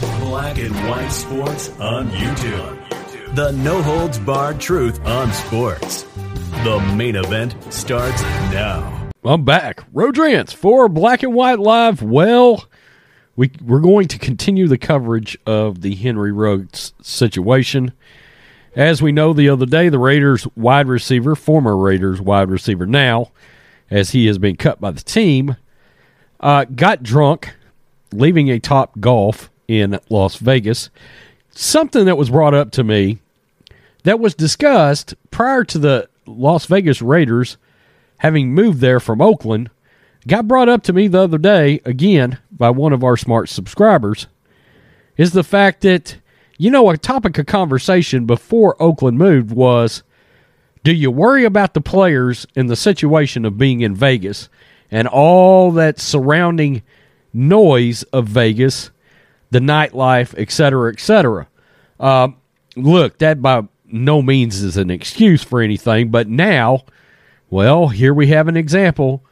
Black and White Sports on YouTube. The no holds barred truth on sports. The main event starts now. I'm back. Rodrance for Black and White Live. Well, we, we're going to continue the coverage of the Henry Ruggs situation. As we know, the other day, the Raiders wide receiver, former Raiders wide receiver now, as he has been cut by the team, uh, got drunk, leaving a Topgolf in Las Vegas. Something that was brought up to me that was discussed prior to the Las Vegas Raiders having moved there from Oakland got brought up to me the other day again by one of our smart subscribers is the fact that you know a topic of conversation before Oakland moved was do you worry about the players in the situation of being in Vegas and all that surrounding noise of Vegas, the nightlife, et cetera, et cetera? Uh, look, that by no means is an excuse for anything, but now, well, here we have an example.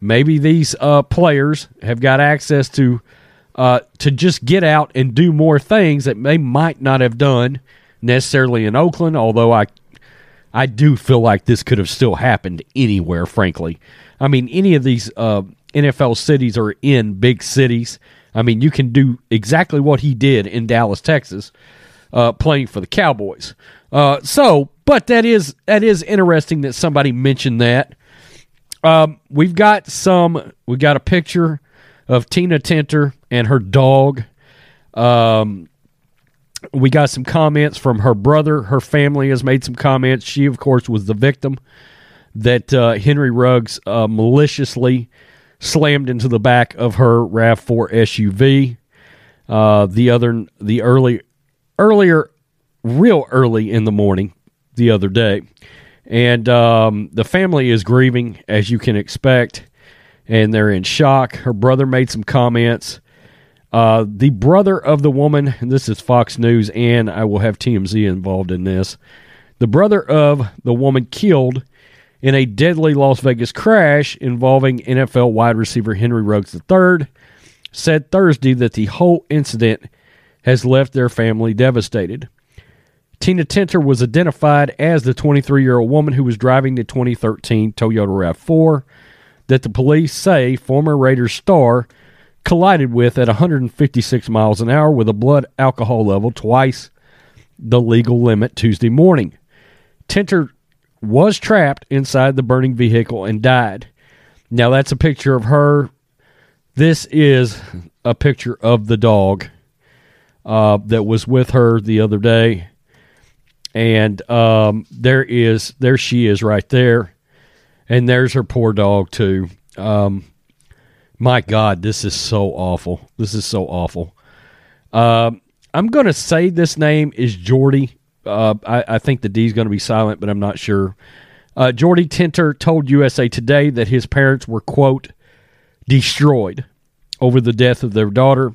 Maybe these uh, players have got access to uh, to just get out and do more things that they might not have done necessarily in Oakland. Although I I do feel like this could have still happened anywhere. Frankly, I mean any of these uh, NFL cities are in big cities. I mean you can do exactly what he did in Dallas, Texas, uh, playing for the Cowboys. Uh, so, but that is that is interesting that somebody mentioned that. Um, we've got some. We got a picture of Tina Tintor and her dog. Um, we got some comments from her brother. Her family has made some comments. She, of course, was the victim that uh, Henry Ruggs uh, maliciously slammed into the back of her Rav Four SUV. Uh, the other, the early, earlier, real early in the morning, the other day, and um, the family is grieving as you can expect, and they're in shock. Her brother made some comments. Uh, the brother of the woman, and this is Fox News, and I will have TMZ involved in this. The brother of the woman killed in a deadly Las Vegas crash involving NFL wide receiver Henry Ruggs III said Thursday that the whole incident has left their family devastated. Tina Tintor was identified as the 23 year old woman who was driving the 2013 Toyota RAV4 that the police say former Raiders star collided with at 156 miles an hour with a blood alcohol level twice the legal limit Tuesday morning. Tintor was trapped inside the burning vehicle and died. Now, that's a picture of her. This is a picture of the dog uh, that was with her the other day and um, there is there she is right there, and there's her poor dog too. Um, my God, this is so awful. This is so awful. Um, I'm going to say this name is Jordy. Uh, I, I, think the D is going to be silent, but I'm not sure. Uh, Jordy Tintor told USA Today that his parents were quote destroyed over the death of their daughter.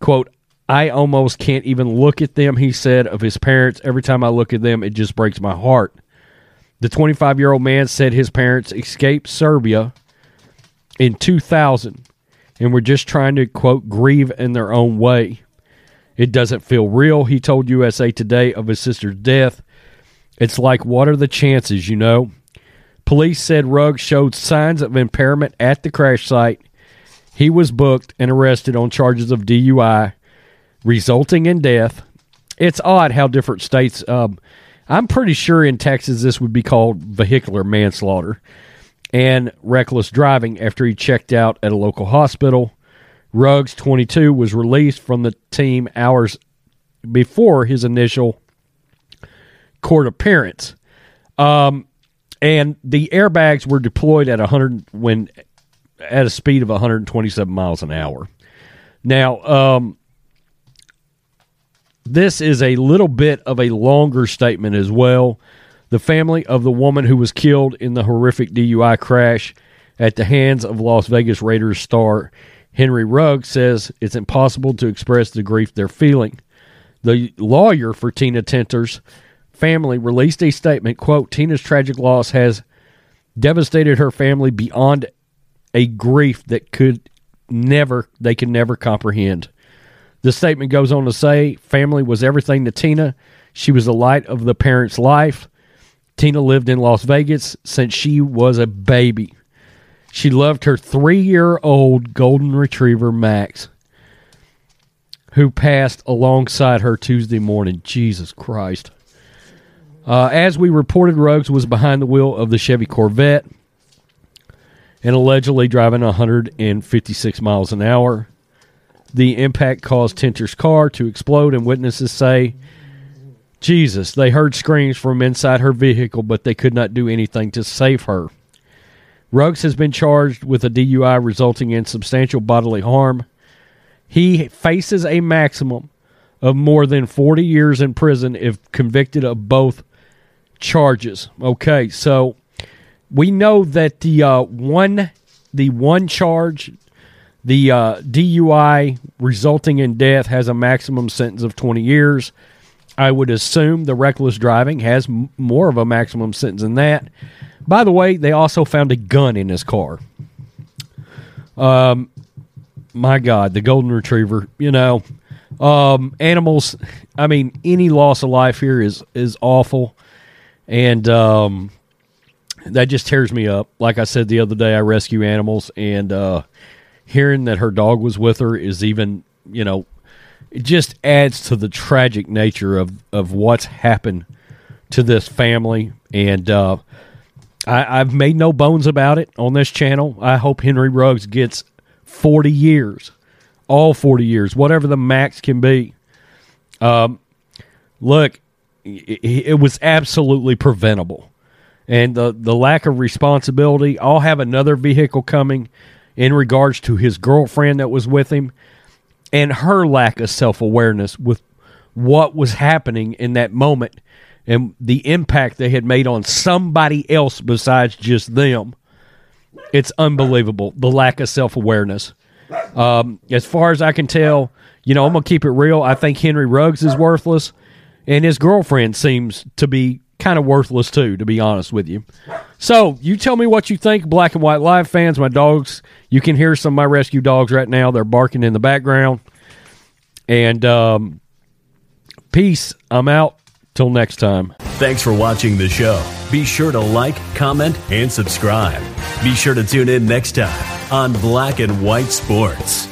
Quote, I almost can't even look at them, he said, of his parents. Every time I look at them, it just breaks my heart. The 25 year old man said his parents escaped Serbia in 2000 and were just trying to, quote, grieve in their own way. It doesn't feel real, he told USA Today of his sister's death. It's like, what are the chances, you know? Police said Ruggs showed signs of impairment at the crash site. He was booked and arrested on charges of DUI resulting in death. It's odd how different states. Um, I'm pretty sure in Texas this would be called vehicular manslaughter and reckless driving after he checked out at a local hospital. Ruggs, 22, was released from the team hours before his initial court appearance. Um, and the airbags were deployed at 100 when at a speed of 127 miles an hour. Now, um, this is a little bit of a longer statement as well. The family of the woman who was killed in the horrific DUI crash at the hands of Las Vegas Raiders star Henry Rugg says it's impossible to express the grief they're feeling. The lawyer for Tina Tintor's family released a statement, quote, Tina's tragic loss has devastated her family beyond a grief that could never they could never comprehend. The statement goes on to say, family was everything to Tina. She was the light of the parents' life. Tina lived in Las Vegas since she was a baby. She loved her three year old golden retriever, Max, who passed alongside her Tuesday morning. Jesus Christ. Uh, as we reported, Ruggs was behind the wheel of the Chevy Corvette and allegedly driving 156 miles an hour. The impact caused Tintor's car to explode, and witnesses say, Jesus, they heard screams from inside her vehicle, but they could not do anything to save her. Ruggs has been charged with a DUI resulting in substantial bodily harm. He faces a maximum of more than 40 years in prison if convicted of both charges. Okay, so we know that the uh, one the one charge, the uh, DUI resulting in death, has a maximum sentence of 20 years. I would assume the reckless driving has m- more of a maximum sentence than that. By the way, they also found a gun in his car. Um, my God, the golden retriever. You know, um, animals. I mean, any loss of life here is is awful, and um, that just tears me up. Like I said the other day, I rescue animals, and uh, hearing that her dog was with her is even, you know, it just adds to the tragic nature of of what's happened to this family. And uh, I, I've made no bones about it on this channel. I hope Henry Ruggs gets forty years, all forty years, whatever the max can be. Um, look, it, it was absolutely preventable and the the lack of responsibility. I'll have another vehicle coming in regards to his girlfriend that was with him and her lack of self awareness with what was happening in that moment and the impact they had made on somebody else besides just them. It's unbelievable the lack of self awareness. Um, as far as I can tell, you know, I'm gonna keep it real. I think Henry Ruggs is worthless, and his girlfriend seems to be kind of worthless too, to be honest with you. So you tell me what you think, Black and White Live fans. My dogs, you can hear some of my rescue dogs right now. They're barking in the background. And um, peace. I'm out. Till next time. Thanks for watching the show. Be sure to like, comment, and subscribe. Be sure to tune in next time on Black and White Sports.